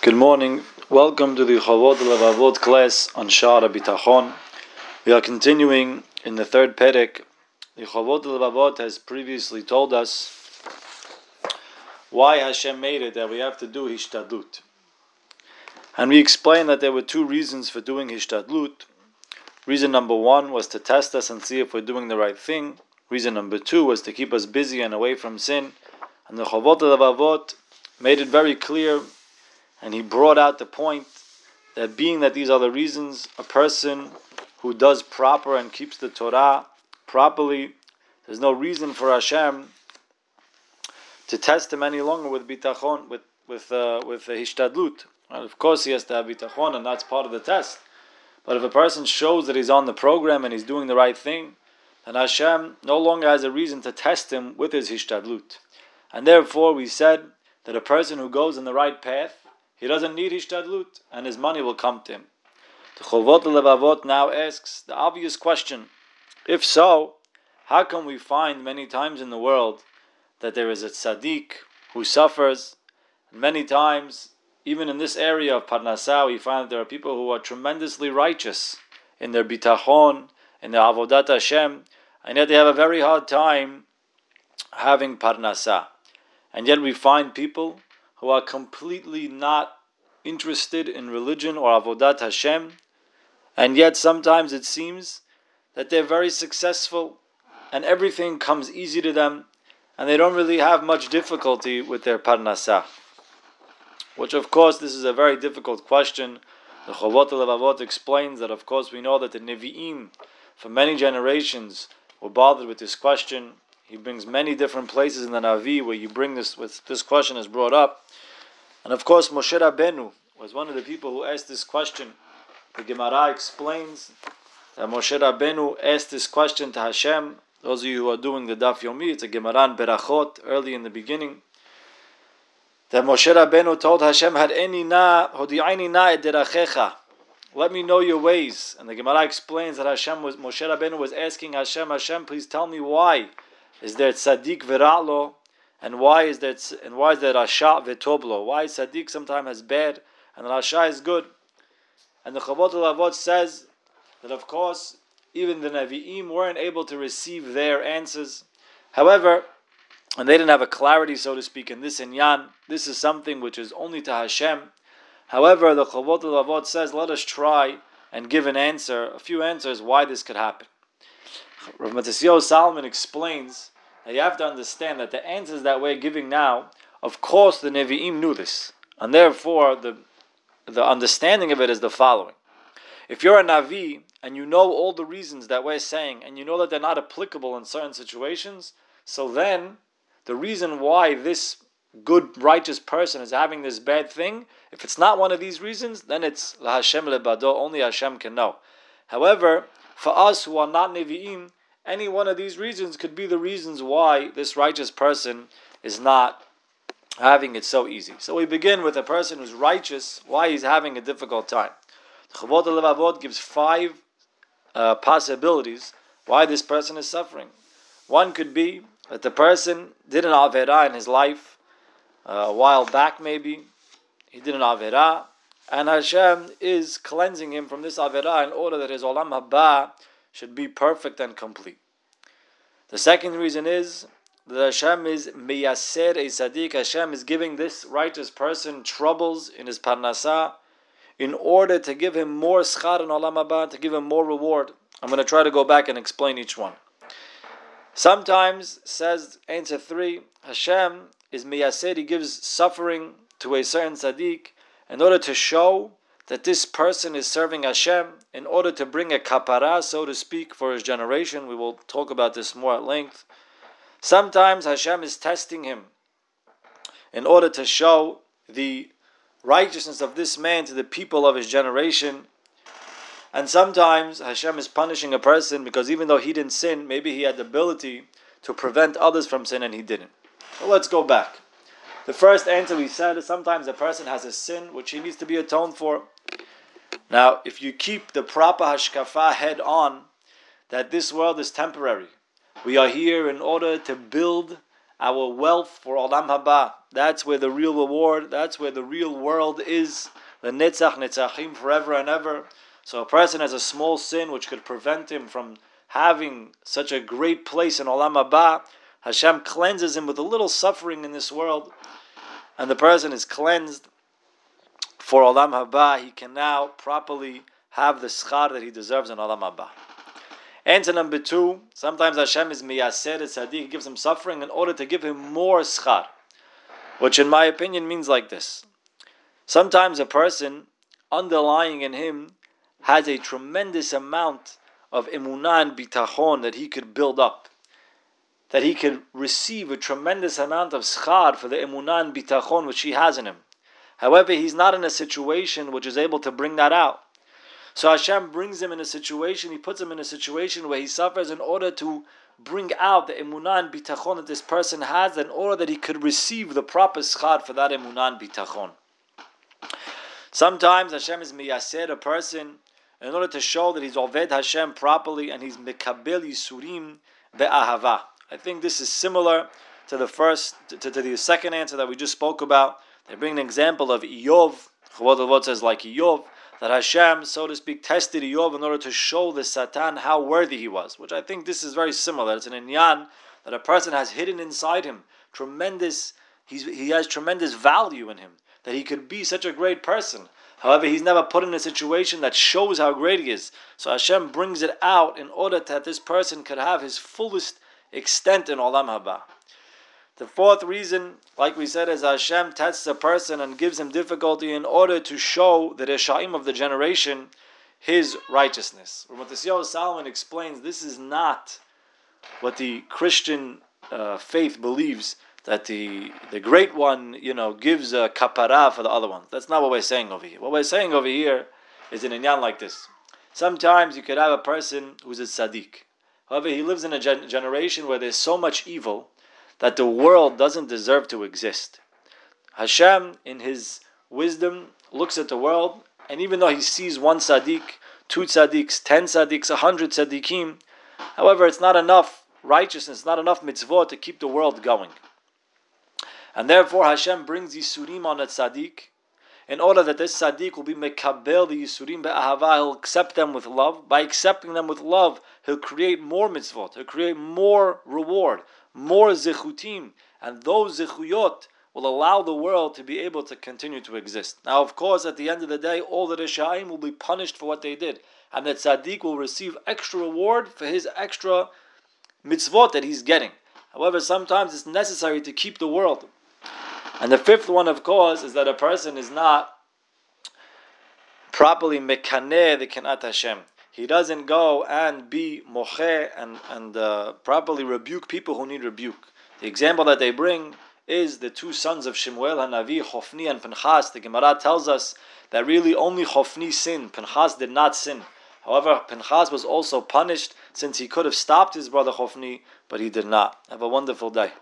Good morning. Welcome to the Chovot Levavot class on Shaar HaBitachon. We are continuing in the third Perek. The Chovot Levavot has previously told us why Hashem made it that we have to do Hishtadlut. And we explained that there were two reasons for doing Hishtadlut. Reason number one was to test us and see if we're doing the right thing. Reason number two was to keep us busy and away from sin. And the Chovot Levavot made it very clear, and he brought out the point that being that these are the reasons, a person who does proper and keeps the Torah properly, there's no reason for Hashem to test him any longer with bitachon, with with uh, with hishtadlut. And of course, he has to have bitachon, and that's part of the test. But if a person shows that he's on the program and he's doing the right thing, then Hashem no longer has a reason to test him with his hishtadlut. And therefore, we said that a person who goes in the right path, he doesn't need his hishtadlut, and his money will come to him. The Chovot Levavot now asks the obvious question: If so, how can we find many times in the world that there is a tzaddik who suffers, and many times, even in this area of Parnasah, we find that there are people who are tremendously righteous in their bitachon, in their avodat Hashem, and yet they have a very hard time having Parnasah. And yet we find people who are completely not interested in religion or avodat Hashem, and yet sometimes it seems that they're very successful and everything comes easy to them, and they don't really have much difficulty with their parnasah. Which, of course, this is a very difficult question. The Chovot Levavot explains that, of course, we know that the Nevi'im, for many generations, were bothered with this question. He brings many different places in the Navi where you bring this with this question is brought up, and of course Moshe Rabbeinu was one of the people who asked this question. The Gemara explains that Moshe Rabbeinu asked this question to Hashem. Those of you who are doing the Daf Yomi, it's a Gemara in Berachot early in the beginning. That Moshe Rabbeinu told Hashem, "Had any na hodi'ani na ederachecha." Let me know your ways. And the Gemara explains that Hashem was Moshe Rabbeinu was asking Hashem, Hashem, please tell me why is there tzaddik viralo, and why is there and why is there rasha vetoblo? Why tzaddik sometimes has bad and rasha is good? And the Chavot Lavot says that of course even the Nevi'im weren't able to receive their answers. However, and they didn't have a clarity, so to speak, in this inyan. This is something which is only to Hashem. However, the Chavot Lavot says, let us try and give an answer, a few answers why this could happen. Rav Matisyahu Salomon explains you have to understand that the answers that we're giving now, of course, the Nevi'im knew this, and therefore the the understanding of it is the following: If you're a Navi and you know all the reasons that we're saying, and you know that they're not applicable in certain situations, so then the reason why this good righteous person is having this bad thing, if it's not one of these reasons, then it's la Hashem lebado. Only Hashem can know. However, for us who are not Nevi'im, any one of these reasons could be the reasons why this righteous person is not having it so easy. So we begin with a person who's righteous, why he's having a difficult time. Chovot Levavot gives five uh, possibilities why this person is suffering. One could be that the person did an Avera in his life uh, a while back, maybe. He did an Avera, and Hashem is cleansing him from this Avera in order that his Olam Haba should be perfect and complete. The second reason is that Hashem is Meyaser a tzaddik. Hashem is giving this righteous person troubles in his Parnasah in order to give him more schar in Olam Haba, to give him more reward. I'm going to try to go back and explain each one. Sometimes, says answer 3, Hashem is Meyaser, he gives suffering to a certain tzaddik in order to show that this person is serving Hashem in order to bring a kapara, so to speak, for his generation. We will talk about this more at length. Sometimes Hashem is testing him in order to show the righteousness of this man to the people of his generation. And sometimes Hashem is punishing a person because even though he didn't sin, maybe he had the ability to prevent others from sin and he didn't. So let's go back. The first answer we said is sometimes a person has a sin which he needs to be atoned for. Now, if you keep the proper hashkafa head on, that this world is temporary. We are here in order to build our wealth for Olam Haba. That's where the real reward, that's where the real world is. The Netzach Netzachim forever and ever. So a person has a small sin which could prevent him from having such a great place in Olam Haba. Hashem cleanses him with a little suffering in this world, and the person is cleansed for Olam Haba. He can now properly have the schar that he deserves in Olam Haba. Answer number two, sometimes Hashem is miyaser tzaddik, gives him suffering in order to give him more schar, which in my opinion means like this. Sometimes a person, underlying in him, has a tremendous amount of emunah and bitachon that he could build up, that he could receive a tremendous amount of schar for the emunah and bitachon which he has in him. However, he's not in a situation which is able to bring that out. So Hashem brings him in a situation, he puts him in a situation where he suffers in order to bring out the emunah and bitachon that this person has, in order that he could receive the proper schar for that emunah and bitachon. Sometimes Hashem is miyaser a person in order to show that he's oved Hashem properly and he's mekabel yisurim be'ahava. I think this is similar to the first, to, to, the second answer that we just spoke about. They bring an example of Iyov. Chavod says like Iyov that Hashem, so to speak, tested Yov in order to show the Satan how worthy he was, which I think this is very similar. It's an inyan that a person has hidden inside him tremendous. He's, he has tremendous value in him that he could be such a great person. However, he's never put in a situation that shows how great he is. So Hashem brings it out in order that this person could have his fullest extent in Olam Haba. The fourth reason, like we said, is Hashem tests a person and gives him difficulty in order to show the Reshaim of the generation his righteousness. Rav Matisyahu Salomon explains this is not what the Christian uh, faith believes that the the great one, you know, gives a kapara for the other one. That's not what we're saying over here. What we're saying over here is an inyan like this. Sometimes you could have a person who's a tzaddik. However, he lives in a gen- generation where there's so much evil that the world doesn't deserve to exist. Hashem, in his wisdom, looks at the world, and even though he sees one tzaddik, two tzaddiks, ten tzaddiks, a hundred tzaddikim, however, it's not enough righteousness, not enough mitzvot to keep the world going. And therefore, Hashem brings Yisurim on a tzaddik, in order that this tzaddik will be mekabel the Yisurim be'ahava, he'll accept them with love. By accepting them with love, he'll create more mitzvot, he'll create more reward, more zichutim, and those zichuyot will allow the world to be able to continue to exist. Now, of course, at the end of the day, all the Rishaim will be punished for what they did, and the tzaddik will receive extra reward for his extra mitzvot that he's getting. However, sometimes it's necessary to keep the world. And the fifth one, of course, is that a person is not properly mekaneh the kenat Hashem he doesn't go and be moche and, and uh, properly rebuke people who need rebuke. The example that they bring is the two sons of Shemuel Hanavi, Chofni and Pinchas. The Gemara tells us that really only Chofni sinned. Pinchas did not sin. However, Pinchas was also punished since he could have stopped his brother Chofni, but he did not. Have a wonderful day.